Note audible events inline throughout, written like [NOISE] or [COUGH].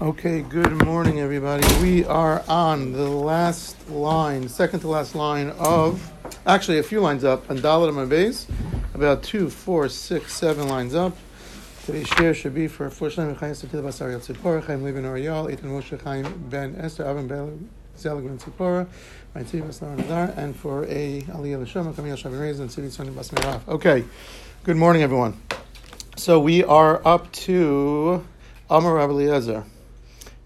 Okay, good morning, everybody. We are on the last line, second to last line of, actually, a few lines up, on Dalit base, about two, four, six, seven lines up. Today's share should be for Fushlam Chaim Satil Basar Chaim Levin Eitan Moshe Chaim Ben Esther, Avin and for a Aliyah Bas Okay, good morning, everyone. So we are up to Amar Rabbi Eliezer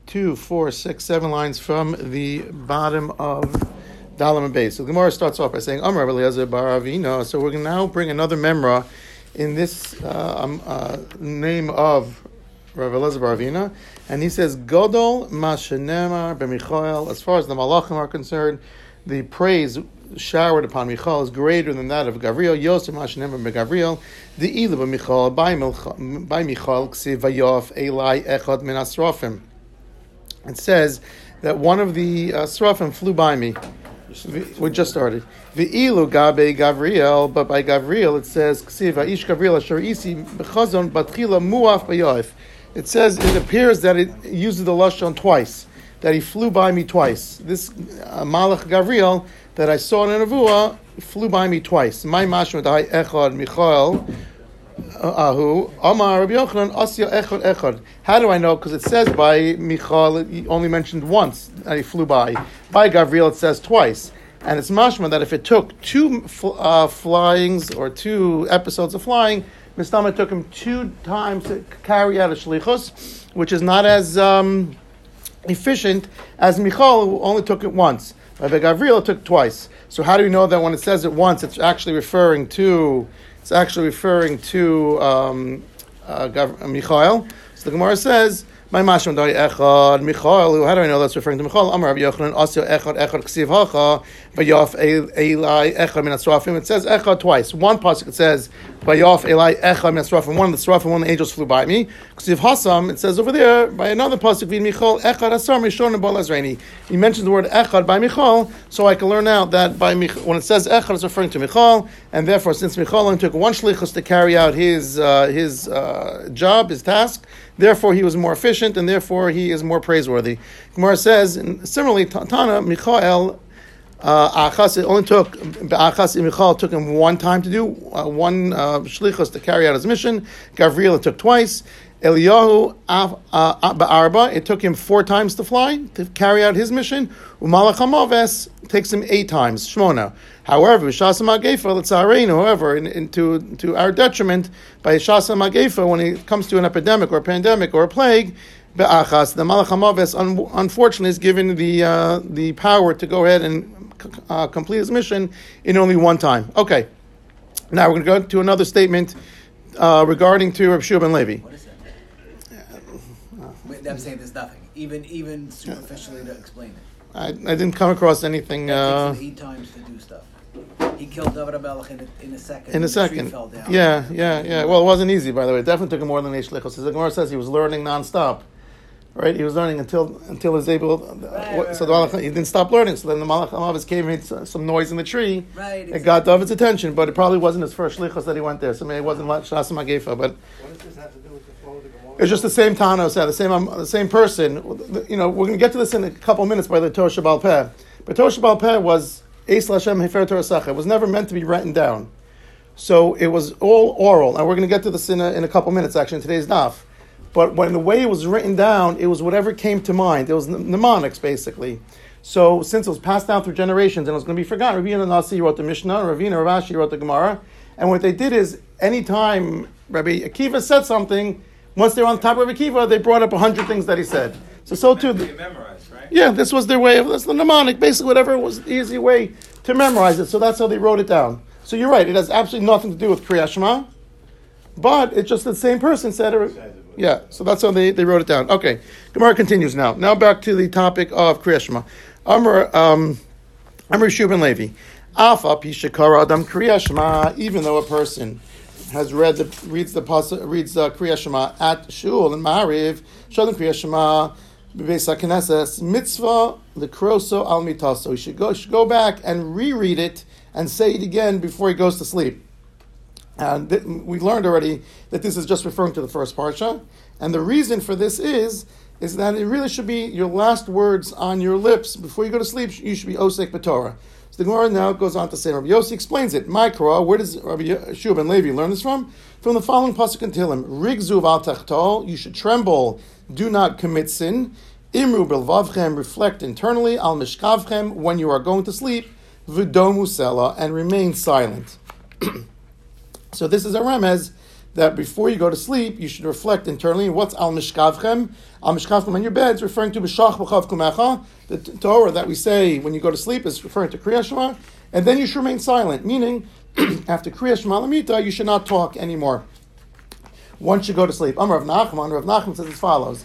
two, four, six, seven lines from the bottom of Dalam and Beis. So Gemara starts off by saying, Amar Eliezer Bar Avina. So we're going to now bring another memra in this uh, um, uh, name of Rav Eliezer Bar Avina. And he says, Godol Mashenemar B'Michael. As far as the Malachim are concerned, the praise showered upon Michal is greater than that of Gavriel. Yosef Mashenemar B'Gavriel. The Ilu B'Michal by Michal Ksiv Vayof Eli Echad Min Asrofim it says that one of the uh, Srafim flew by me. We just started. Ve'ilu gabe Gavriel, but by Gavriel it says Gavriel asher isi bechazon batchila muaf. It says it appears that it uses the lashon twice. That he flew by me twice. This uh, Malach Gavriel that I saw in a Nevuah flew by me twice. My mashma echad Michael Ahu, Amar Rabbi Yochanan, Asya Echad Echad. How do I know? Because it says by Michal, he only mentioned once he flew by. By Gavriel, it says twice. And it's mashma that if it took two uh, flyings or two episodes of flying, Mistama took him two times to carry out a shlichus, which is not as um, efficient as Michal, who only took it once. By Gavriel, it took twice. So how do we know that when it says it once, it's actually referring to it's actually referring to um, uh, Michael. So the Gemara says, my masham dari echad Michael. How do I know that's referring to Michael? Amar Rabbi Yochanan asyo echad echad ksiv hacha bayaf Eli echad min. It says echad twice. One pasuk it says bayaf Eli echad min. One of the srafim, one of the angels flew by me. Because Ksiv hasam. It says over there by another pasuk vid Michael echad asar mishon and balazreini. He mentions the word echad by Michael, so I can learn out that by Mich- when it says echad, it's referring to Michael, and therefore since Michael only took one shlichus to carry out his uh, his uh, job, his task. Therefore, he was more efficient, and therefore he is more praiseworthy. Gemara says, similarly, Tana Michael uh, Achas, it only took Achas Michal took him one time to do uh, one uh, shlichus to carry out his mission. Gavriel it took twice. Eliyahu uh, Ba'arba, it took him four times to fly to carry out his mission. Umalach Hamaves takes him eight times. Shmona. However, Shasa Magefa, let's however, in, in, to, to our detriment, by Shasa Magefa, when it comes to an epidemic or a pandemic or a plague, the Malach unfortunately, is given the, uh, the power to go ahead and uh, complete his mission in only one time. Okay. Now we're going to go to another statement uh, regarding to Rav Shua ben Levi. What is that? I'm saying there's nothing, even even superficially to explain it. I, I didn't come across anything. Uh, takes eight times to do stuff. He killed David Amelech in a, in a second. In a second. Yeah, yeah, yeah. Well, it wasn't easy, by the way. It definitely took him more than eight shlichos. The Gemara says he was learning nonstop. Right, he was learning until until he was able. Right, right, so the Malach, he didn't stop learning. So then the Malach Amavis came and made some noise in the tree. Right, exactly. It got David's attention, but it probably wasn't his first shlichus that he went there. So maybe it wasn't Shasa Magefa. But what does this have to do with the flow of the Gemara? It's just the same Tano, said, the same um, the same person. You know, we're going to get to this in a couple minutes by the Tosha Baal Peh. But Tosha Baal Peh was Eis Lashem Hefer Torah It was never meant to be written down. So it was all oral. And we're going to get to this in a, in a couple minutes, actually, in today's daf. But when the way it was written down, it was whatever came to mind. It was mnemonics, basically. So since it was passed down through generations and it was going to be forgotten, Ravina Nasi wrote the Mishnah, Ravina Ravashi wrote the Gemara. And what they did is, anytime Rabbi Akiva said something, once they were on top of Rabbi Akiva, they brought up a hundred things that he said. So so too. Memorized, right? Yeah, this was their way of that's the mnemonic, basically whatever was the easy way to memorize it. So that's how they wrote it down. So you're right; it has absolutely nothing to do with Kriyat Shema, but it's just the same person said it. Yeah, so that's how they, they wrote it down. Okay, Gemara continues now. Now back to the topic of Kriyat Shema. Amr, um, Amr Shubin Levi. Afa Pishakara Adam Kriyat Shema, even though a person has read the reads the reads the Kriyat Shema at Shul and Ma'ariv, Shalom Kriyat Shema, Beis mitzvah the kroso al mitaso. He should go should go back and reread it and say it again before he goes to sleep. And th- we learned already that this is just referring to the first parsha, and the reason for this is is that it really should be your last words on your lips before you go to sleep. You should be osek b'torah. So the Gemara now goes on to say, Rabbi Yossi explains it. My Korah, where does Rabbi Yeshua ben Levi learn this from? From the following pasuk in Tehillim: Rigzu al tachtol. You should tremble. Do not commit sin. Imru bilvavchem. Reflect internally al mishkavchem when you are going to sleep. V'domu sela and remain silent. [CLEARS THROAT] so this is a remez that before you go to sleep, you should reflect internally. What's al mishkavchem? Al mishkavchem on your bed referring to b'shach b'chav kumecha. The Torah that we say when you go to sleep is referring to Kriya Shema, and then you should remain silent, meaning [CLEARS THROAT] after Kriya Shema Lamita, you should not talk anymore. Once you go to sleep, Amar of Nachman, Rav Nachman says as follows: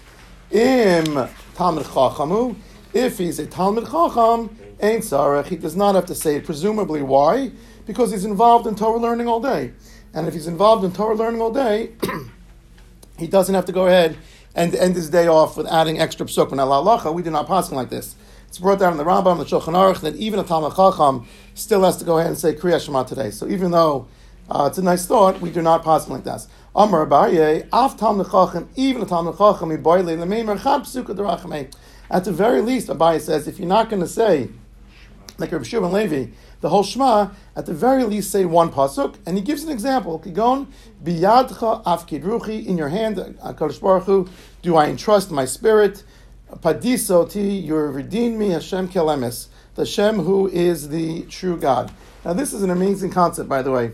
Im Talmud Chachamu, if he's a Talmud Chacham, ain't sarach, he does not have to say it. Presumably, why? Because he's involved in Torah learning all day. And if he's involved in Torah learning all day, [CLEARS THROAT] he doesn't have to go ahead and end his day off with adding extra psuk. Now, we do not pass like this. It's brought down in the Rambam, the Shulchan Aruch, that even a Talmud Chacham still has to go ahead and say Kriya Shema today. So even though uh, it's a nice thought, we do not pass like this. Amar Abaye, Af Talmud Chacham, even a Talmud Chacham, Iboyle, Lemeimer, Chab Psuka Derachamei. At the very least, Abaye says, if you're not going to say, like Rabbi Shimon Levi, the whole Shema, at the very least say one pasuk, and he gives an example. Kigon biyadcha afkid ruchi in your hand, Baruch Hu, do I entrust my spirit? Padisoti, you redeemed me, Hashem kelemes, the Hashem who is the true God. Now this is an amazing concept, by the way.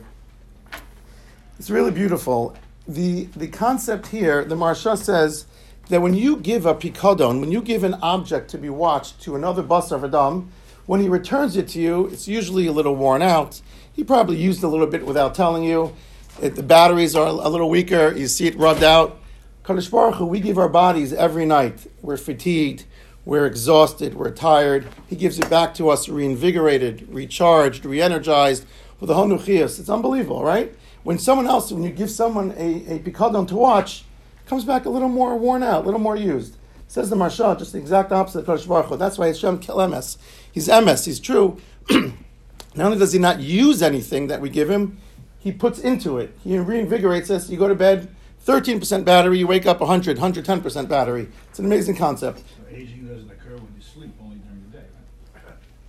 It's really beautiful. The the concept here, the Maharsha says that when you give a pikadon, when you give an object to be watched to another basar vadam, when he returns it to you, it's usually a little worn out. He probably used a little bit without telling you. It, the batteries are a little weaker. You see it rubbed out. Kadosh Baruch Hu, we give our bodies every night. We're fatigued. We're exhausted. We're tired. He gives it back to us reinvigorated, recharged, re-energized with a honuchias. It's unbelievable, right? When someone else, when you give someone a, a pikadon to watch, comes back a little more worn out, a little more used. Says the Maharsha, just the exact opposite of Kodesh Baruch Hu. That's why Hashem Kelemes. He's emes, he's true. [CLEARS THROAT] Not only does he not use anything that we give him, he puts into it. He reinvigorates us. You go to bed, 13% battery, you wake up 100, 110% battery. It's an amazing concept. So aging doesn't occur when you sleep, only during the day,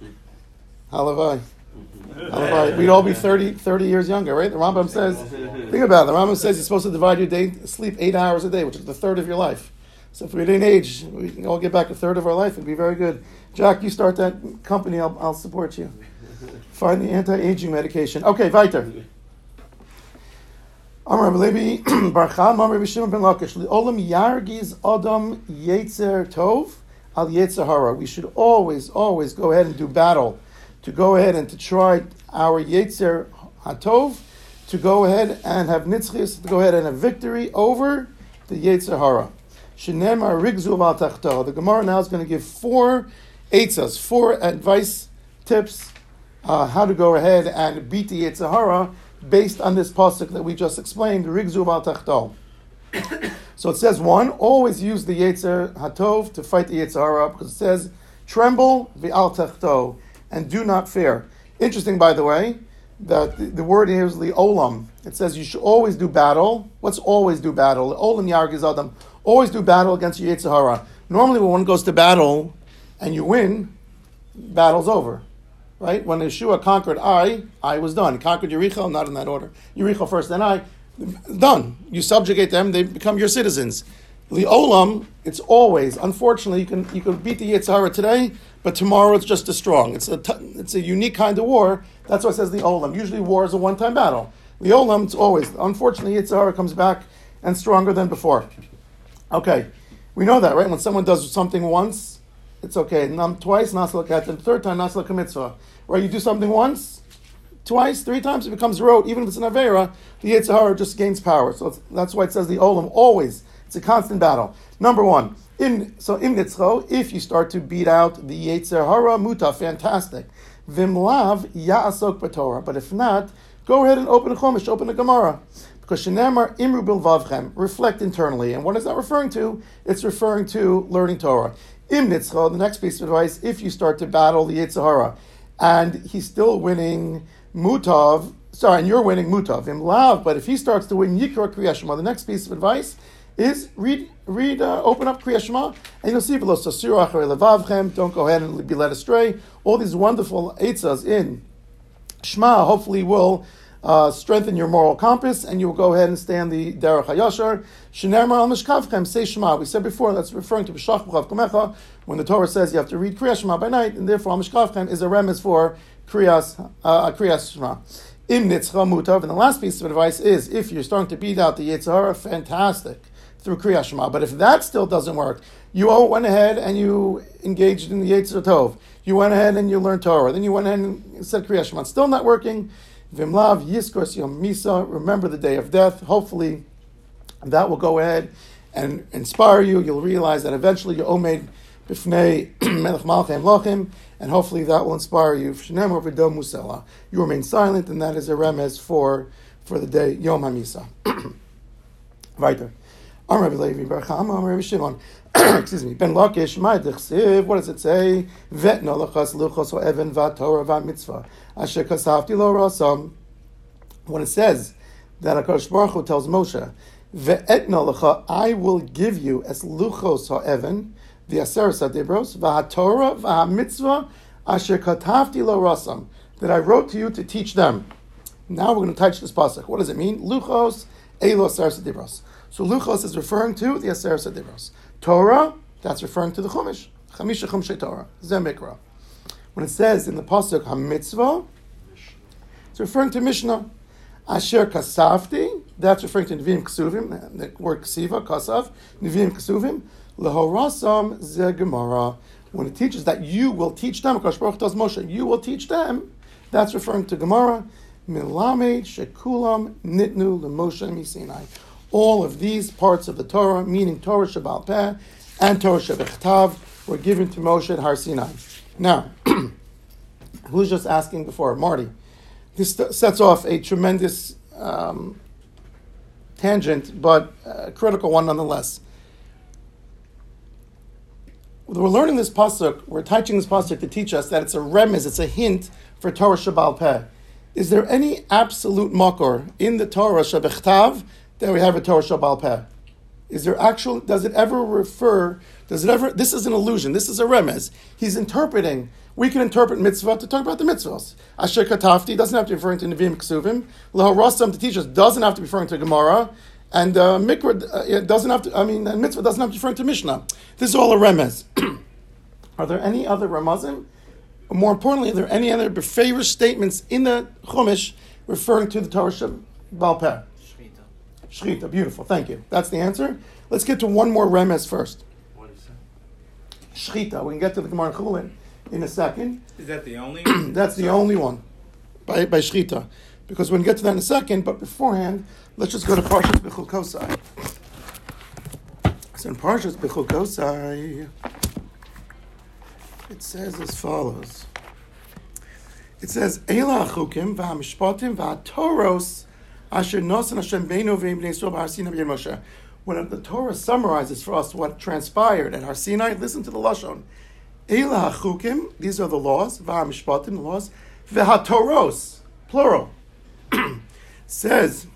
right? Halavai. Halavai. We'd all be 30, 30 years younger, right? The Rambam says, think about it. The Rambam says you're supposed to divide your day, sleep eight hours a day, which is the third of your life. So if we didn't age, we can all get back a third of our life. It'd be very good. Jack, you start that company. I'll, I'll support you. Find the anti-aging medication. Okay, weiter. Amar [CLEARS THROAT] Amar ben Lakish Adam Tov Al We should always, always go ahead and do battle, to go ahead and to try our Yetzer Hatov, to go ahead and have nitzchis, to go ahead and have victory over the Yetzer Hara. Shenemar Rigzu. The Gemara now is going to give four eitzas, four advice tips, uh, how to go ahead and beat the Yetzer Hara based on this pasuk that we just explained, Rigzu Al Tachto. [COUGHS] So it says one, always use the Yetzer Hatov to fight the Yetzer Hara because it says, tremble v'al tachto, and do not fear. Interesting, by the way, that the, the word here is the olam. It says you should always do battle. What's always do battle? Olam yargiz adam. Always do battle against your Yetzer Normally, when one goes to battle and you win, battle's over. Right? When Yeshua conquered Ai, I was done. He conquered Yericho, not in that order. Yericho first, then I. Done. You subjugate them, they become your citizens. The Olam, it's always, unfortunately, you can you can beat the Yetzer Hara today, but tomorrow it's just as strong. It's a, t- it's a unique kind of war. That's why it says the Olam. Usually war is a one time battle. The Olam, it's always, unfortunately, Yetzer Hara comes back and stronger than before. Okay, we know that, right? When someone does something once, it's okay. Num twice, nasla kat, and third time, nasla mitzvah. Right? You do something once, twice, three times, it becomes rote. Even if it's an avera, the Yetzer Hara just gains power. So that's why it says the Olam always. It's a constant battle. Number one, in so in nitzcho, if you start to beat out the Yetzer Hara muta, fantastic. Vimlav ya'asok b'Torah. But if not, go ahead and open a chumash, open a Gemara. Because Shenemar Imru Bilvavchem, reflect internally. And what is that referring to? It's referring to learning Torah. Im Nitzcha, the next piece of advice, if you start to battle the Yetzer Hara, and he's still winning Mutav, sorry, and you're winning Mutav, Im Lav, but if he starts to win Yikra Kriyashma, the next piece of advice is read, read, uh, open up Kriya Shema, and you'll see "V'lo acharei levavchem." Don't go ahead and be led astray. All these wonderful eitzas in Shema hopefully will uh, strengthen your moral compass, and you will go ahead and stay on the Derech Hayashar. Shenerma al Mishkavchem, say Shema. We said before that's referring to B'shach B'chav when the Torah says you have to read Kriya Shema by night, and therefore al Mishkavchem is a remes for Kriyas, uh, Kriyas Shema. Im Nitzcha Mutav, and the last piece of advice is if you're starting to beat out the Yetzer Hara, fantastic through Kriya Shema. But if that still doesn't work, you all went ahead and you engaged in the Yetzer Tov. You went ahead and you learned Torah. Then you went ahead and said Kriya Shema. It's still not working. Vimlav Yiskos Yom Misa. Remember the day of death. Hopefully, that will go ahead and inspire you. You'll realize that eventually you're Omed Bifnei [CLEARS THROAT] Melech Malchem Lochim, and hopefully that will inspire you. You remain silent, and that is a remez for for the day Yom HaMisa. [CLEARS THROAT] Am Rabbi Levi Am Rabbi Shimon. [CLEARS THROAT] Excuse me. Ben Lakish, my. What does it say? Vet no lachas luchos o even va Torah va mitzvah. Asher kasavti lo rasam. When it says that Hakadosh Baruch Hu tells Moshe, Ve'et no lecha, I will give you as luchos ha even the aseres adibros va Torah va mitzvah asher katavti lo rasam that I wrote to you to teach them. Now we're going to touch this pasuk. What does it mean? Luchos elo aseres adibros. So Luchos is referring to the Aseres Adibros. Torah, that's referring to the Chumash. Chamisha Chumshe Torah. Zemikra. When it says in the Pasuk HaMitzvah, it's referring to Mishnah. Asher Kasavti, that's referring to Nevim Ksuvim, the word Ksiva, Kasav, Nevim Ksuvim. Lehorasam Ze Gemara. When it teaches that you will teach them, Akash tells Moshe, you will teach them, that's referring to Gemara. Milamed Shekulam Nitnu Lemoshe Misinai all of these parts of the Torah, meaning Torah Shabbal Peh and Torah Shabbat were given to Moshe at Har Sinai. Now, [CLEARS THROAT] who's just asking before? Marty. This sets off a tremendous um, tangent, but a critical one nonetheless. We're learning this pasuk. We're teaching this pasuk to teach us that it's a remez, it's a hint for Torah Shabbal Peh. Is there any absolute makor in the Torah Shabbat that we have a Torah Shabbal Peh? Is there actual, does it ever refer, does it ever, this is an illusion, this is a remez. He's interpreting, we can interpret mitzvah to talk about the mitzvahs. Asher Katafti doesn't have to be referring to Nevim Ksuvim. Lahorasam to teach us doesn't have to be referring to Gemara. And uh, Mikra uh, doesn't have to, I mean, mitzvah doesn't have to be referring to Mishnah. This is all a remez. [CLEARS THROAT] are there any other remazim? More importantly, are there any other befavor statements in the Chumash referring to the Torah Shabbal Peh? Shchita, beautiful, thank you. That's the answer. Let's get to one more remes first. Shchita, we can get to the Gemara Chulin in a second. Is that the only? [CLEARS THROAT] That's the only one by, by Shchita. Because we can get to that in a second, but beforehand, let's just go to Parshas Bechul Kosai. So in Parshas Bechul Kosai, it says as follows. It says, Eila achukim v'hamishpatim v'atoros Asher Nosan Hashem Beinu V'im Bnei Yisrael B'Har Sinai B'Yem Moshe. When the Torah summarizes for us what transpired at Har Sinai, listen to the lashon. Eila hachukim, these are the laws. V'hamishpatim, the laws. V'hatoros, plural. [CLEARS THROAT] says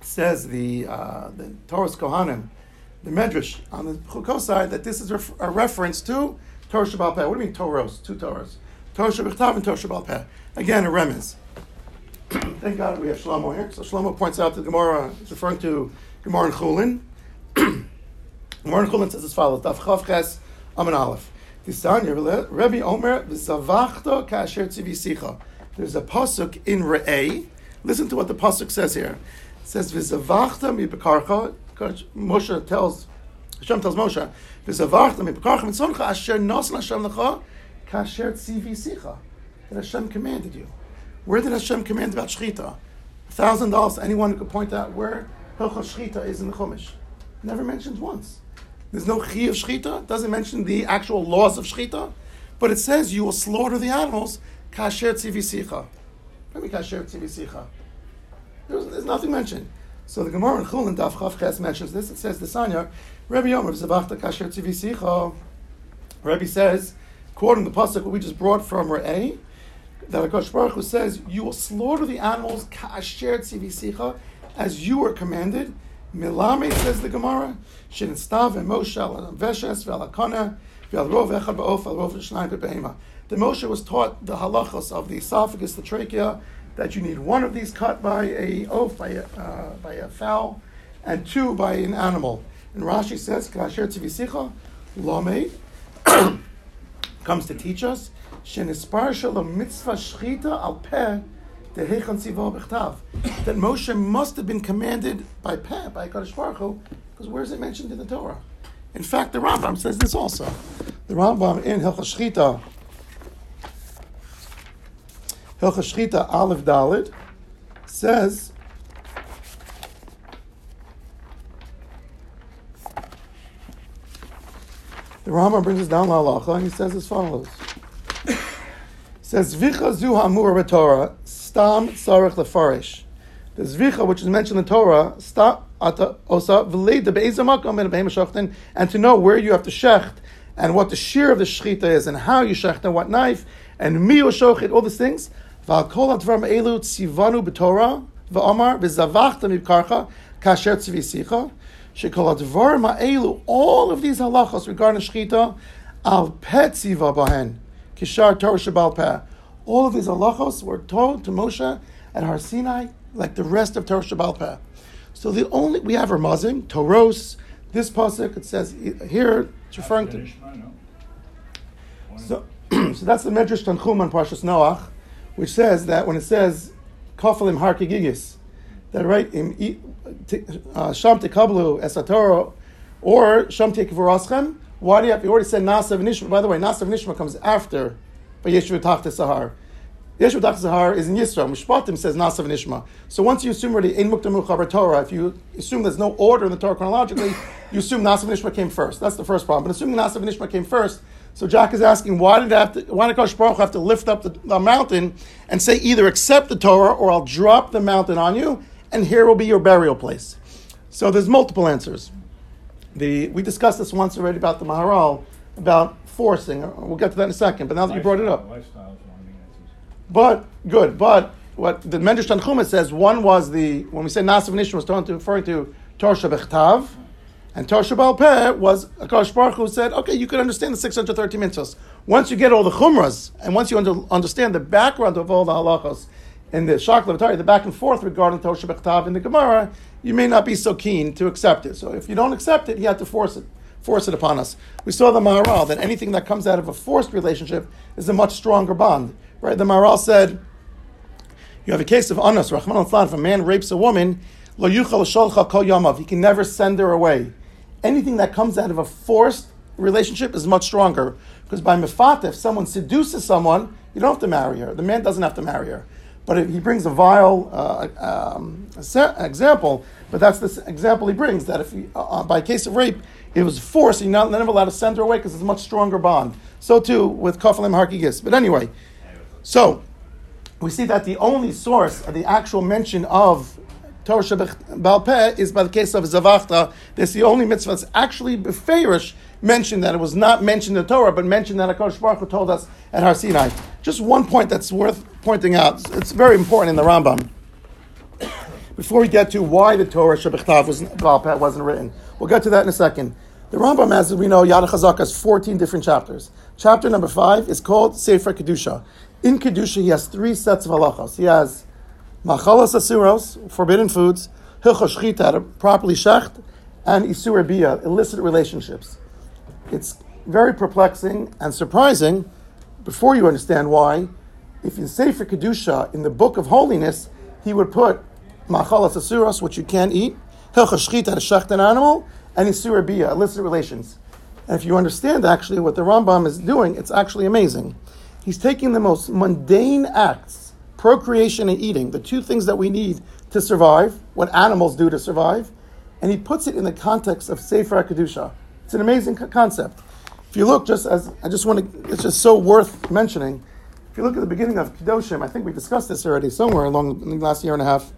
says the uh, the Toras Kohanim, the Medrash on the Chukosai that this is a reference to Torah Shabbal. What do you mean Toros? Two Torahs. Torah Shabbat and Torah Shabbal. Again, a remez. [CLEARS THROAT] Thank God we have Shlomo here. So Shlomo points out that the Gemara is referring to Gemara Chulin. [CLEARS THROAT] Gemara Chulin says as follows: Daf Chav Ches Amin Aleph. Tisanya Rebbe Omer v'Zavachta Kasher Tzivisicha. There's a pasuk in Re'eh. Listen to what the pasuk says here. It says v'Zavachta mibekarcha. Moshe tells Hashem tells Moshe v'Zavachta mibekarcha mitzoncha asher nos Hashem lecha kasher tzivisicha. That Hashem commanded you. Where did Hashem command about Shechita? thousand dollars anyone who could point out where Hilchot Shechita is in the Chumash. Never mentioned once. There's no Chi of Shechita, doesn't mention the actual laws of Shechita, but it says you will slaughter the animals, Kasher Tzivisicha. What do Kasher Tzivisicha? There's, there's nothing mentioned. So the Gemara in Chulin Daf Chav Ches mentions this. It says the Sanya, Rabbi Yomer Zavachta Kasher Tzivisicha. Rabbi says, quoting the pasuk we just brought from Re'eh, that Hakadosh Baruch Hu says, "You will slaughter the animals ka'asher tzivisicha, as you were commanded, Milame says the Gemara, Shinstav and Moshe al Veshes ve'alakona ve'al rov echad ba'of be'behema. The Moshe was taught the halachos of the esophagus, the trachea, that you need one of these cut by a oaf, by a, uh, by a fowl, and two by an animal. And Rashi says, Kasher tivisicha, lame, [COUGHS] comes to teach us, shenispar shalom mitzvah shchita al peh sivo b'chtav. That Moshe must have been commanded by peh, by Kadosh Baruch Hu, because where is it mentioned in the Torah? In fact, the Rambam says this also. The Rambam in Hilchas Shchita, Hilchas Shchita Aleph Dalid says the Rambam brings us down La halacha and he says as follows. [COUGHS] Says Zvicha zu hamur Torah stam sarich lefarish. The zvicha which is mentioned in the Torah stam ata osa v'leida be'ezamakam and be'em and to know where you have to shecht and what the shear of the shechita is and how you shecht and what knife and mi shochet all these things V'al advarim elu tzivanu b'Torah v'amar v'zavachta mibkarcha kasher tzivisicha shekol advarim ha'elu all of these halachos regarding shchita al pet tziva bahen kishar Torah shabal peh all of these halachos were told to Moshe at Har Sinai like the rest of Torah peh so the only we have Ramazim Toros this pasuk it says here it's referring to so, [CLEARS THROAT] so that's the Medrash Tanchuma on Parshas Noach which says that when it says kafalim Harkigigis, that right in uh, sham tekablu esatoro or sham tekvuraschem. Why do you have? You already said nasav nishma. By the way, nasav nishma comes after Yeshu tachta sahar. Yeshu tachta sahar is in Yisro. Mishpatim says nasav nishma. So once you assume already in muktamu Torah, if you assume there's no order in the Torah chronologically, [COUGHS] you assume nasav nishma came first. That's the first problem. But assuming nasav nishma came first, so Jack is asking, why did have to, why did Kosh Baruch have to lift up the, the, mountain and say either accept the Torah or I'll drop the mountain on you, and here will be your burial place. So there's multiple answers. The, we discussed this once already about the Maharal, about forcing. Uh, we'll get to that in a second, but now that you brought it up. But, good, but what the Medrash Tanchuma says, one was the, when we say Nasav Nishma was referring to Torah Shabechtav, and Torah Shabal Peh was Akash Baruch who said, okay, you can understand the 613 mitzvahs. Once you get all the chumras, and once you under, understand the background of all the halachas, in the Shakla Vatari, the back and forth regarding Torah Shabbat in the Gemara, you may not be so keen to accept it. So if you don't accept it, you have to force it, force it upon us. We saw the Maharal that anything that comes out of a forced relationship is a much stronger bond. Right? The Maharal said, you have a case of anas, Rahman al if a man rapes a woman, lo yuchal kol yamav, he can never send her away anything that comes out of a forced relationship is much stronger. Because by mifat, if someone seduces someone, you don't have to marry her. The man doesn't have to marry her. But if he brings a vile uh, um, example, but that's the example he brings that if he, uh, uh, by case of rape, it was forced, you're not never allowed to send her away because it's a much stronger bond. So too with kafalim harkigis. But anyway, so we see that the only source of the actual mention of Torah Shabbat Peh is by the case of Zavachta. That's the only mitzvah that's actually beferish mentioned that it was not mentioned in the Torah, but mentioned that Akash Baruch Hu told us at Har Sinai. Just one point that's worth pointing out. It's very important in the Rambam. Before we get to why the Torah Shabbat was wasn't written, we'll get to that in a second. The Rambam, as we know, Yad Chazaka has 14 different chapters. Chapter number five is called Sefer Kedusha. In Kedusha, he has three sets of halachas. He has Machalas asuros, forbidden foods, hilchos shchita, properly shecht, and isur bia, illicit relationships. It's very perplexing and surprising, before you understand why, if in Sefer Kedusha, in the Book of Holiness, he would put machalas asuros, which you can't eat, hilchos shchita, to shecht an animal, and isur bia, illicit relations. And if you understand actually what the Rambam is doing, it's actually amazing. He's taking the most mundane acts procreation and eating, the two things that we need to survive, what animals do to survive, and he puts it in the context of Sefer Kedusha. It's an amazing concept. If you look, just as I just want to, it's just so worth mentioning. If you look at the beginning of Kedoshim, I think we discussed this already somewhere along the last year and a half.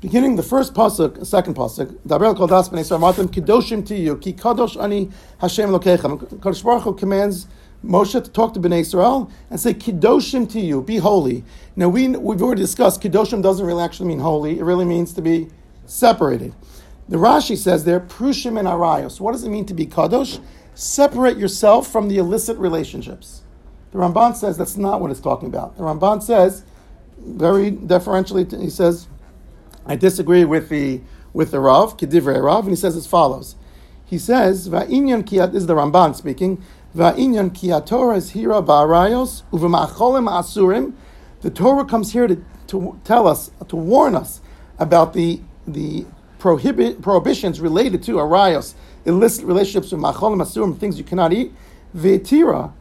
Beginning the first pasuk, second pasuk, Daber kol das b'nei Matim Kedoshim to you, ki kadosh ani Hashem lokechem. Kadosh Baruch Hu commands Moshe to talk to Bnei Israel and say, Kiddoshim to you, be holy. Now, we, we've already discussed, Kiddoshim doesn't really actually mean holy. It really means to be separated. The Rashi says there, prushim and arayos. What does it mean to be kadosh? Separate yourself from the illicit relationships. The Ramban says that's not what it's talking about. The Ramban says, very deferentially, he says, I disagree with the with the Rav, Kedivrei Rav, and he says as follows. He says, Va'inyan kiyat, this is the Ramban speaking, Va'inyan kiyatora is hira ba'arayos, uv'ma'acholim asurim. The Torah comes here to, to tell us, to warn us about the, the prohibit, prohibitions related to arayos, illicit relationships with macholim asurim, things you cannot eat. Ve'tira,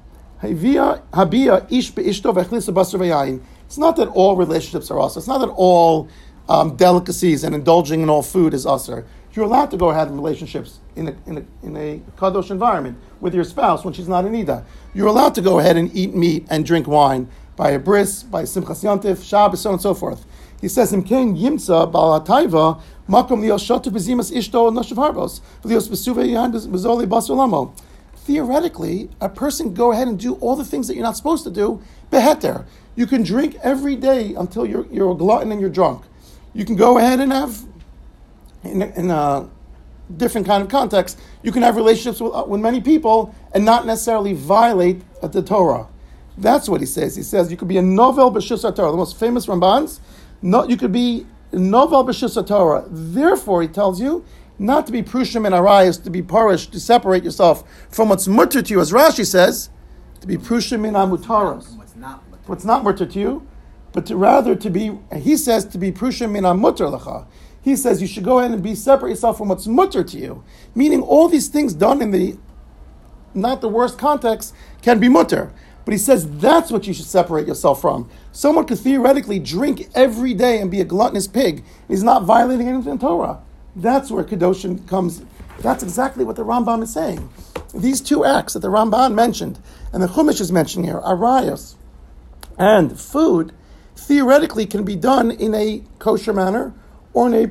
habia ish be'ishto v'echlisa basar. It's not that all relationships are also. It's not that all um, delicacies and indulging in all food is usher. You're allowed to go ahead in relationships in a, in a, in a kadosh environment with your spouse when she's not in Ida. You're allowed to go ahead and eat meat and drink wine by a bris, by Simchas Yantif, Shabbos, so on and so forth. He says, "Imkein yimtza balatayva makom bezimas ishto noshav harbos besuve yahan bezoli basulamo." Theoretically, a person can go ahead and do all the things that you're not supposed to do. Beheter, you can drink every day until you're, you're a glutton and you're drunk. You can go ahead and have, in a, in a different kind of context, you can have relationships with, with many people and not necessarily violate the Torah. That's what he says. He says you could be a novel b'shus Torah, the most famous Rambans. No, you could be a novel b'shus Torah. Therefore, he tells you not to be prushim and arayas, to be parish, to separate yourself from what's mutter to you, as Rashi says, to be prushim and amutaras. What's What's not mutter to you, but to rather to be, he says to be prushim min mutter lecha. He says you should go ahead and be separate yourself from what's mutter to you, meaning all these things done in the not the worst context can be mutter. But he says that's what you should separate yourself from. Someone could theoretically drink every day and be a gluttonous pig. He's not violating anything in Torah. That's where Kedoshim comes. That's exactly what the Rambam is saying. These two acts that the Ramban mentioned and the Chumash is mentioning here, arayos and food, theoretically can be done in a kosher manner or in a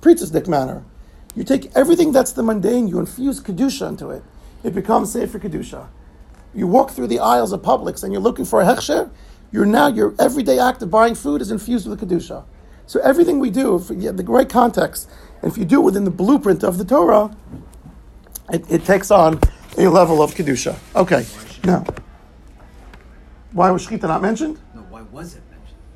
pretzistic manner. You take everything that's the mundane, you infuse kedusha into it. It becomes safe for kedusha. You walk through the aisles of Publix and you're looking for a hechsher. You're now your everyday act of buying food is infused with kedusha. So everything we do, if you the right context, if you do it within the blueprint of the Torah, it, it takes on a level of kedusha. Okay, now, why was shechita not mentioned? No, why was it?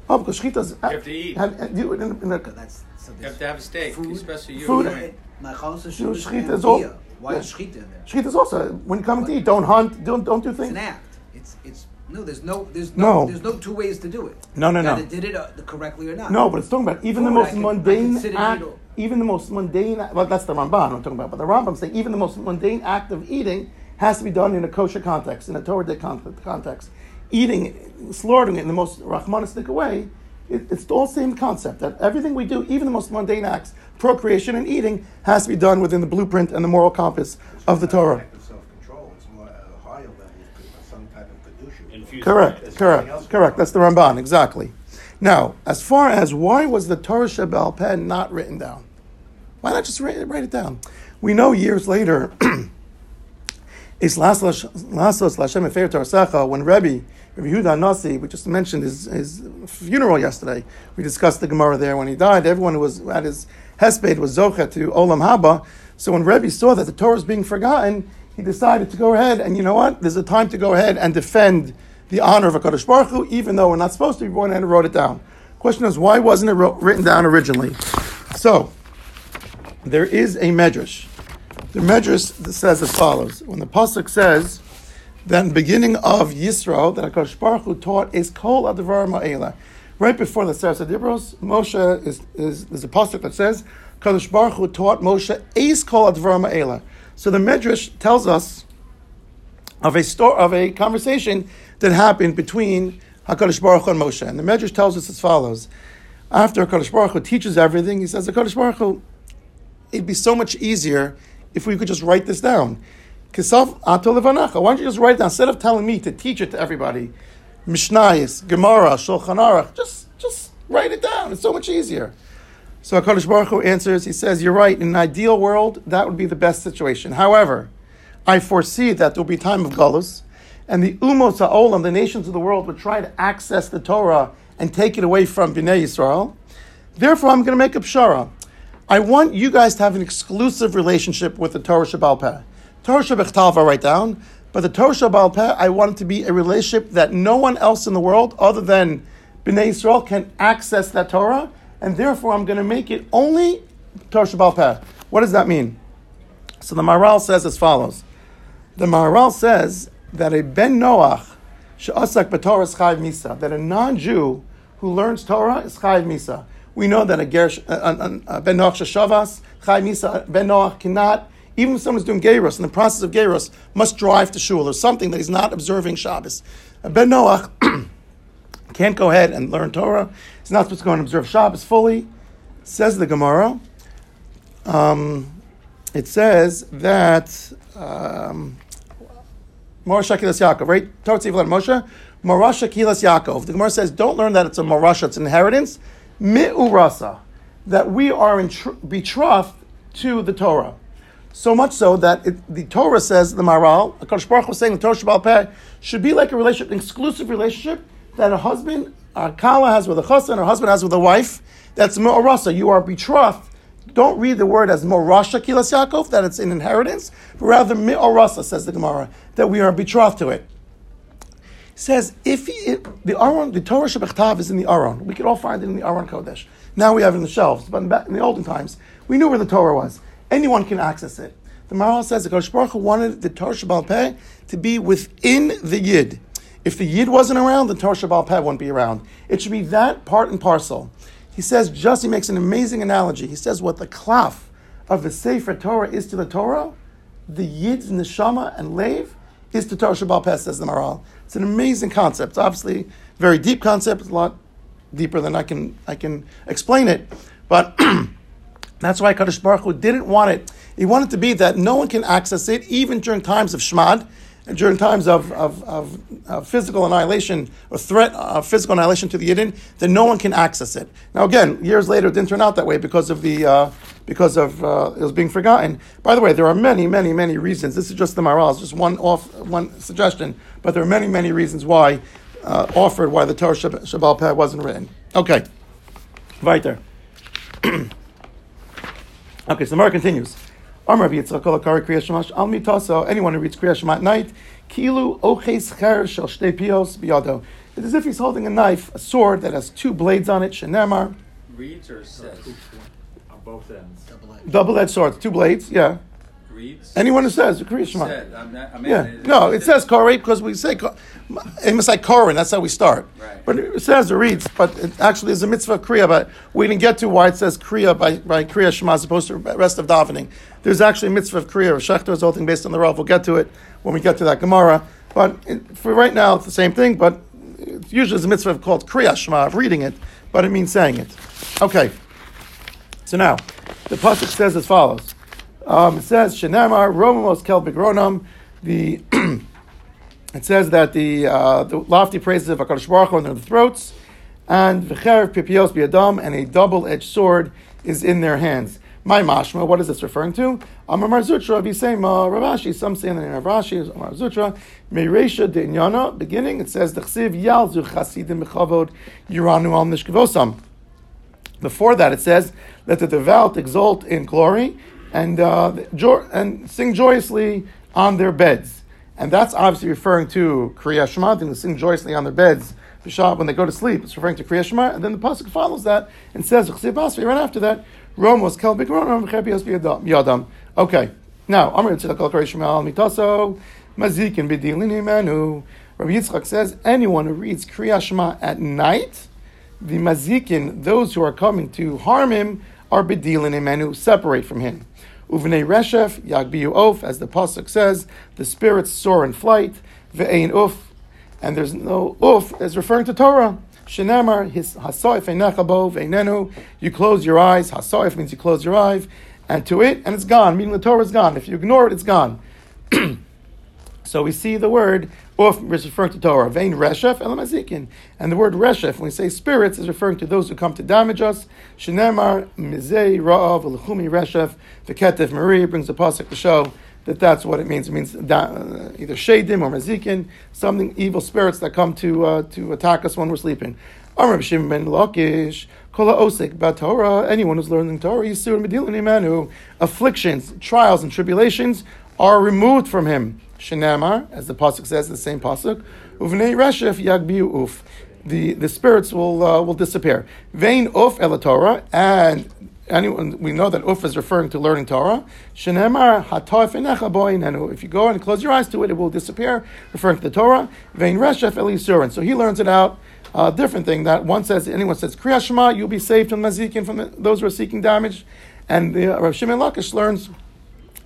Oh, because shechita's You have to eat. Had, had, you, in, in the, Because that's so You have to have a steak, food- especially you. Food- right? My house is You know, shchita shechita is all- Why yeah. is shchita in there? shechita's also when you come to eat, don't hunt, don't don't do It's things. an act. It's it's no. There's no. There's no. No. There's no two ways to do it. No, no, You no. either did it uh, correctly or not. No, but it's talking about even the most I can- mundane act, even the most mundane. Well, that's the Ramban I'm talking about, but the Rambam saying even the most mundane act of eating has to be done in a kosher context, in a Torah con- context. Eating, slaughtering it in the most Rahmanistic way, it, it's all same concept. That everything we do, even the most mundane acts, procreation and eating, has to be done within the blueprint and the moral compass of the Torah. Of self-control. It's more at a higher level, some type of kedusha. Infused Correct, correct, else correct. That's the Ramban, exactly. Now, as far as why was the Torah Shebel Peh not written down? Why not just write, write it down? We know years later, [CLEARS THROAT] is Lasos Lashem Efer Torah when Rebbe, Rebbe Yehuda Nasi, we just mentioned his, his funeral yesterday. We discussed the Gemara there when he died. Everyone who was at his hesped was Zocha to Olam Haba. So when Rebbe saw that the Torah was being forgotten, he decided to go ahead and you know what? There's a time to go ahead and defend the honor of HaKadosh Baruch Hu, even though we're not supposed to. Went ahead and wrote it down. Question is, why wasn't it wrote, written down originally? So, there is a medrash. The medrash says as follows: When the pasuk says that beginning of Yisro, that Hakadosh Baruch Hu taught is kol advar ma'ela. Right before the Seres Dibros, Moshe is, is there's a pasuk that says Hakadosh Baruch Hu taught Moshe is kol advar ma'ela. So the medrash tells us of a story of a conversation that happened between Hakadosh Baruch Hu and Moshe, and the medrash tells us as follows: After Hakadosh Baruch Hu teaches everything, he says Hakadosh Baruch Hu it'd be so much easier if we could just write this down. Kisaf ato. Why don't you just write it down instead of telling me to teach it to everybody? Mishnayis, Gemara, Shulchan Aruch. Just, just write it down. It's so much easier. So Hakadosh Baruch Hu answers. He says, "You're right. In an ideal world, that would be the best situation. However, I foresee that there will be time of galus, and the umos ha'olam, the nations of the world, would try to access the Torah and take it away from Bnei Yisrael. Therefore, I'm going to make a pshara. I want you guys to have an exclusive relationship with the Torah Shabbal Peh. Torah Shabbat I'll write down, but the Torah Shabbal Peh, I want it to be a relationship that no one else in the world other than Bnei Israel can access that Torah, and therefore I'm going to make it only Torah Shabbal Peh. What does that mean? So the Maharal says as follows. The Maharal says that a Ben Noach, she'asak b'Torah chayv misa, that a non-Jew who learns Torah is chayv misa. We know that a, Ben Noach sheshavas, chayv misa, Ben Noach cannot, even if someone's doing Geros, in the process of Geros, must drive to shul or something that he's not observing Shabbos. A Ben Noach [COUGHS] can't go ahead and learn Torah. He's not supposed to go and observe Shabbos fully. Says the Gemara. Um, it says that um, Morasha Kilas Yaakov, right? Torah Moshe, Morasha Kilas Yaakov. The Gemara says, don't learn that it's a Morasha, it's an inheritance. Mi'urasa, that we are betrothed to the Torah. So much so that it, the Torah says, the Maharal, Akash Baruch was saying the Torah Shabbal Peh should be like a relationship, an exclusive relationship that a husband, a Kala has with a chassan, a husband has with a wife. That's Mi'urasa. You are betrothed don't read the word as Morasha Kilas Yaakov, that it's an inheritance, but rather Mi'orasa, says the Gemara, that we are betrothed to it. Says, if he, the Aron, the Torah Shabbat is in the Aron, we could all find it in the Aron Kodesh. Now we have it in the shelves, but in, in the olden times, we knew where the Torah was. Anyone can access it. The Maharal says the Kodesh Baruch wanted the Torah Peh to be within the Yid. If the Yid wasn't around, the Torah Peh wouldn't be around. It should be that part and parcel. He says, just he makes an amazing analogy. He says, what the klaf of the Sefer Torah is to the Torah, the Yid's Neshama and Lev is to Shabbal Peh, says the Maharal. It's an amazing concept. It's obviously very deep concept. It's a lot deeper than I can I can explain it. But [CLEARS THROAT] that's why Kadosh Baruch Hu didn't want it. He wanted to be that no one can access it, even during times of Shmad, and during times of, of, of, of physical annihilation or threat of physical annihilation to the Yidden, then no one can access it. Now, again, years later, it didn't turn out that way because of the uh, because of uh, it was being forgotten. By the way, there are many, many, many reasons. This is just the Maharal, it's just one off one suggestion, but there are many, many reasons why uh, offered why the Torah Shab- Shabbal Peh wasn't written. Okay, right there. [CLEARS THROAT] okay, so the Gemara continues. Anyone who reads Kriya Shema at night, Kilu Biyado. It's as if he's holding a knife, a sword that has two blades on it. Shenemar, Reads or says? On both ends. Double-edged. double-edged sword, two blades. Yeah. Reads? Anyone who says Kriya Shema. Said. I'm not, I mean, Yeah, no, it says Korah because we say Ko- it must like Korin. That's how we start. Right. But it says it reads, but it actually is a mitzvah kriya. But we didn't get to why it says kriya by by kriya shema as opposed to rest of davening. There's actually a mitzvah of kriya. Shechter is holding based on the Rav. We'll get to it when we get to that Gemara. But it, for right now, it's the same thing. But it's usually it's a mitzvah called kriya shema of reading it, but it means saying it. Okay. So now, the pasuk says as follows. Um, it says Shenamar Romamos Kel Begronam. The [CLEARS THROAT] it says that the uh, the lofty praises of Hakadosh Baruch Hu are in their throats, and v'cherev pipios biadam, and a double-edged sword is in their hands. My mashma, what is this referring to? Amar Mar Zutra, Visema Ravashi. Some say in the name of Rashi, Amar Zutra, Meiresha de Inyana. Beginning, it says Dechsiv Yalzu Chasidim Bechavod Yiranu Al Nishkavosam. Before that, it says, "Let the devout exult in glory and uh, jo- and sing joyously on their beds." And that's obviously referring to Kriya Shema, they sing joyously on their beds b'shah when they go to sleep. It's referring to Kriya Shema, and then the pasuk follows that and says, "Chsiv Right after that, Romos Yadam. Okay, now Amr Tzedakal Kriya Shema Al Mitaso Mazikin B'Dilini Manu. Rabbi Yitzchak says anyone who reads Kriya Shema at night the mazikin, those who are coming to harm him, are bedilin imenu, separate from him. Uvnei reshef, yagbiu of, as the pasuk says, the spirits soar in flight, ve'ein uf, and there's no uf, is referring to Torah. Shenamar, his hasoif einechabo ve'enenu, you close your eyes, hasoif means you close your eye, and to it, and it's gone, meaning the Torah is gone. If you ignore it, it's gone. [CLEARS THROAT] So we see the word uf is referring to Torah, vein reshef elamazikin, and the word reshef, when we say spirits, is referring to those who come to damage us. Shenemar mizei ra'av elchumi reshef v'ketev Marie brings the pasuk to show that that's what it means. It means da, uh, either shadim or mazikin, something evil spirits that come to uh, to attack us when we're sleeping. Amr Shimon ben Lakish, Kol Osik Torah. Anyone who's learning Torah, Yisur Medilin Imanu. Afflictions, trials, and tribulations are removed from him. Shenamar, as the pasuk says, the same pasuk. Uvnei Reshef Yagbiu Uf. The, the spirits will uh, will disappear. Vein Uf El Torah, and anyone we know that Uf is referring to learning Torah. Enecha Boinenu. If you go and close your eyes to it, it will disappear, referring to the Torah. Vein Reshef El Yisurin. So he learns it out. A different thing that one says, anyone says Kriya Shema, you'll be saved from mazikin, from the, those who are seeking damage. And the uh, Rav Shimon Lakish learns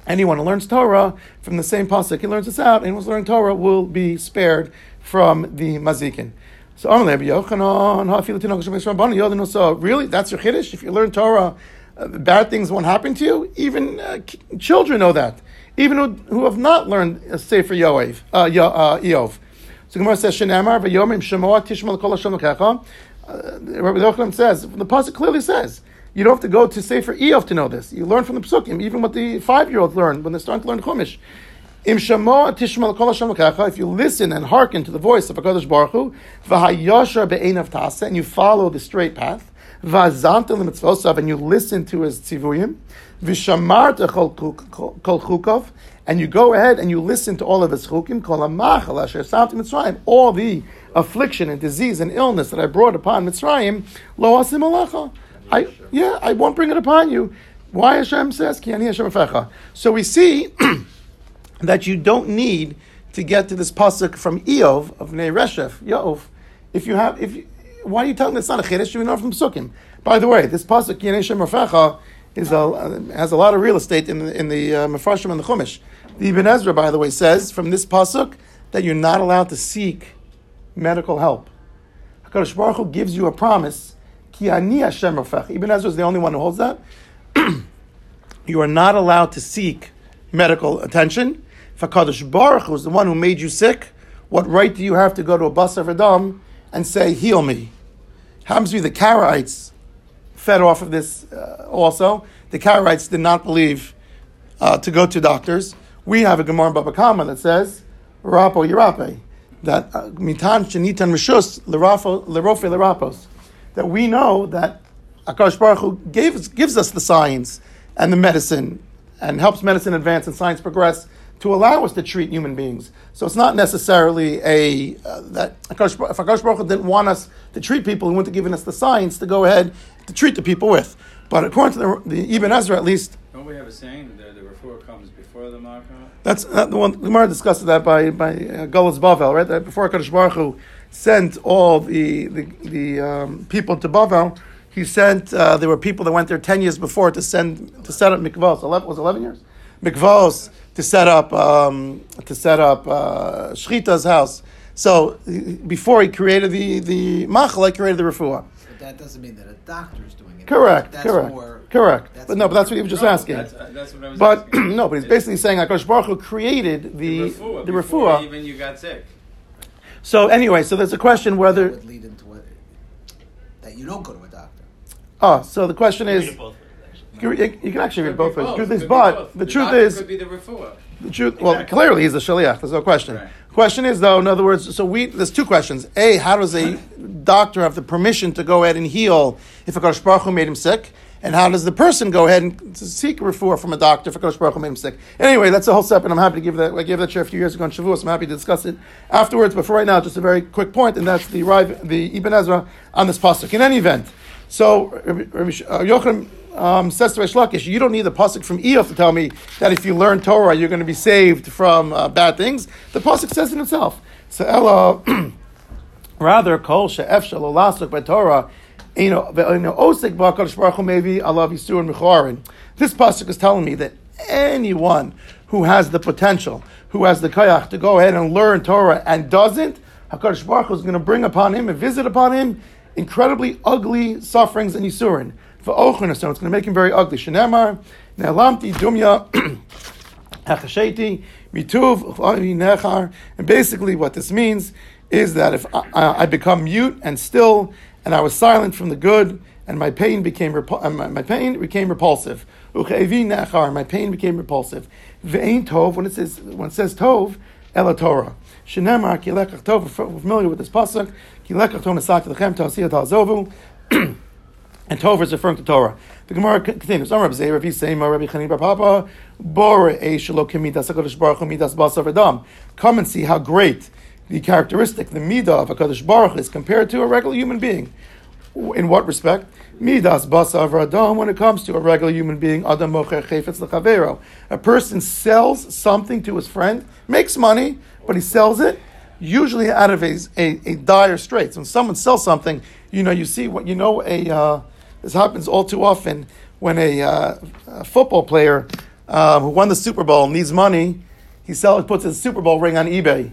anyone who learns Torah from the same pasuk, he learns this out. Anyone who's learning Torah will be spared from the mazikin. So really, that's your chiddush. If you learn Torah, uh, bad things won't happen to you. Even uh, children know that. Even who, who have not learned uh, Sefer Yoav, uh, Yo, uh. So Gemara says, "Shenamar v'yomim shemoah tishmal kol Hashem l'kecha." Uh, Rabbi Yochanan says, the pasuk clearly says, you don't have to go to Sefer Eov to know this. You learn from the psukim, even what the five-year-olds learn when they're starting to learn Chumash. If you listen and hearken to the voice of Hakadosh Baruch Hu, v'hayashar be'enav tasa, and you follow the straight path, v'azanta l'mitzvosav, and you listen to his tzivuyim, v'shamarta kol chukov, and you go ahead and you listen to all of his chukim, kol hamachal asher Mitzrayim, all the affliction and disease and illness that I brought upon Mitzrayim, lo asim alacha. I yeah, I won't bring it upon you. Why Hashem says, Ki ani Hashem afecha. So we see [CLEARS THROAT] that you don't need to get to this pasuk from Eov of Nei Reshef, Yov. If you have, if you, why are you telling me it's not a chiddush? You know from psukim. By the way, this pasuk Ki ani Hashem afecha is a, has a lot of real estate in the in the uh, Mepharshim and the Chumash. The Ibn Ezra, by the way, says from this pasuk that you're not allowed to seek medical help. Hakadosh Baruch Hu gives you a promise. Ki ani Hashem rafech. Ibn Ezra is the only one who holds that. [CLEARS THROAT] you are not allowed to seek medical attention. If Hakadosh Baruch Hu is the one who made you sick, what right do you have to go to a basar and say, "Heal me"? Happens to be the Karaites fed off of this uh, also. The Karaites did not believe uh, to go to doctors. We have a Gemara in Baba Kama that says, "Rapo yirape," that uh, mitan shenitan rishus l'rafo l'rofe l'rapos. That we know that Akash Baruch Hu gave gives us the science and the medicine and helps medicine advance and science progress to allow us to treat human beings. So it's not necessarily a uh, that Akash, if Akash Baruch Hu didn't want us to treat people, he wouldn't have given us the science to go ahead to treat the people with. But according to the, the Ibn Ezra, at least Don't we have a saying that the, refuah comes before the marker? that's uh, the one. Gemara discussed that by by uh, Gullus Bavel, right? That before Hakadosh Baruch Hu sent all the the, the um, people to Bavel, he sent. Uh, there were people that went there ten years before to send to set up mikvahs. Eleven was it eleven years. Mikvahs to set up um, to set up uh, Shchita's house. So before he created the the machal, he created the refuah. But that doesn't mean that a doctor is doing it. Correct, That's correct, more- correct. that's but no, but that's what he was just No, asking. That's, uh, that's what I was But asking. [CLEARS THROAT] no, but he's basically saying Hakadosh Baruch Hu created the refuah, the refuah. Even you got sick. So anyway, so there's a question That whether would lead into what that you don't go to a doctor. oh, so the question Read is both ways, actually. you, you- you can actually read Could both be ways. The truth is, but both. the truth doctor is could be the refuah. the truth. Well, clearly he's a shaliach. There's no question. Right. Question is though, in other words, so we there's two questions. A, how does a doctor have the permission to go ahead and heal if a Baruch Hu made him sick? And how does the person go ahead and seek refuah from a doctor for a Baruch Hu made him sick? Anyway, that's a whole separate. I'm happy to give that. I gave that share a few years ago in Shavuos. I'm happy to discuss it afterwards. But for right now, just a very quick point, and that's the the Ibn Ezra on this pasuk. In any event, so Rabbi, uh, Yochanan um, says to Reish Lakish, you don't need the pasuk from Eof to tell me that if you learn Torah, you're going to be saved from uh, bad things. The pasuk says it itself. So Ella, [CLEARS THROAT] rather kol she'ef shelo lasuk by Torah. You know, maybe yisur. This pasuk is telling me that anyone who has the potential, who has the kayach to go ahead and learn Torah and doesn't, Hakadosh Baruch Hu is going to bring upon him and visit upon him incredibly ugly sufferings and yisurin. For ochin so it's going to make him very ugly. Shenemar ne'alamti dumya. [COUGHS] Hachasheti, mituv, nechar. And basically, what this means is that if I, I become mute and still, and I was silent from the good, and my pain became repu- uh, my, my pain became repulsive. My pain became repulsive. Ve'ein tov, when it says when it says tov, ela Torah. Shenemar ki lekach tov. We're familiar with this pasuk. Ki lekach tov nesati lechem ta'asiyat ha'zovu. [CLEARS THROAT] And Tov is referring to Torah. The Gemara continues. Amar Rabbi Rabbi Seima, Rabbi Chanin Bar Papa, Bore Eishelo Kemidas HaKadosh Baruch Hu Midas Basar. Come and see how great the characteristic, the midah of HaKadosh Baruch Hu is compared to a regular human being. In what respect? Midas Basar Adam, when it comes to a regular human being, Adam Mocher Chefetz Lechavero. A person sells something to his friend, makes money, but he sells it usually out of a, a, a dire straits. When someone sells something, you know, you see what, you know, a, uh, this happens all too often when a, uh, a football player um, who won the Super Bowl needs money. He sells, puts his Super Bowl ring on eBay.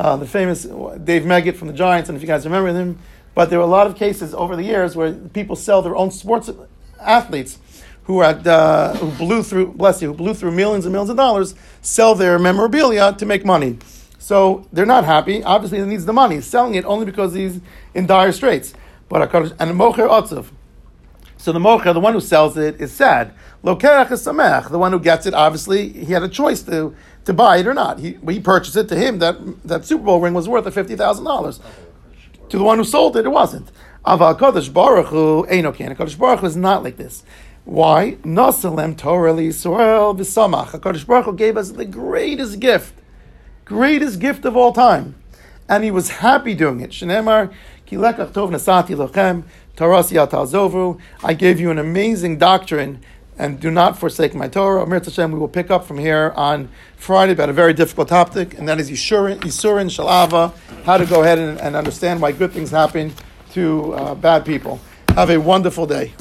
Uh, the famous Dave Meggett from the Giants, and if you guys remember him, but there were a lot of cases over the years where people sell their own sports athletes who had uh, who blew through, bless you, who blew through millions and millions of dollars, sell their memorabilia to make money. So they're not happy. Obviously, he needs the money. He's selling it only because he's in dire straits. But and mocher otzav. So the mocher, the one who sells it, is sad. Lokerach is samech. The one who gets it, obviously, he had a choice to, to buy it or not. He, he purchased it to him. That that Super Bowl ring was worth a fifty thousand dollars. To the one who sold it, it wasn't. Aval Kodesh Baruch Hu Eino Ken. Kodesh Baruch Hu is not like this. Why? Nasalem Torah Yisrael v'samach. Kodesh Baruch Hu gave us the greatest gift, greatest gift of all time, and he was happy doing it. Shneimar Kilekach Tov Nasati Lochem Taras. I gave you an amazing doctrine and do not forsake my Torah. Amir Hashem, we will pick up from here on Friday about a very difficult topic, and that is Yisurin, Yisurin Shalava, how to go ahead and, and understand why good things happen to uh, bad people. Have a wonderful day.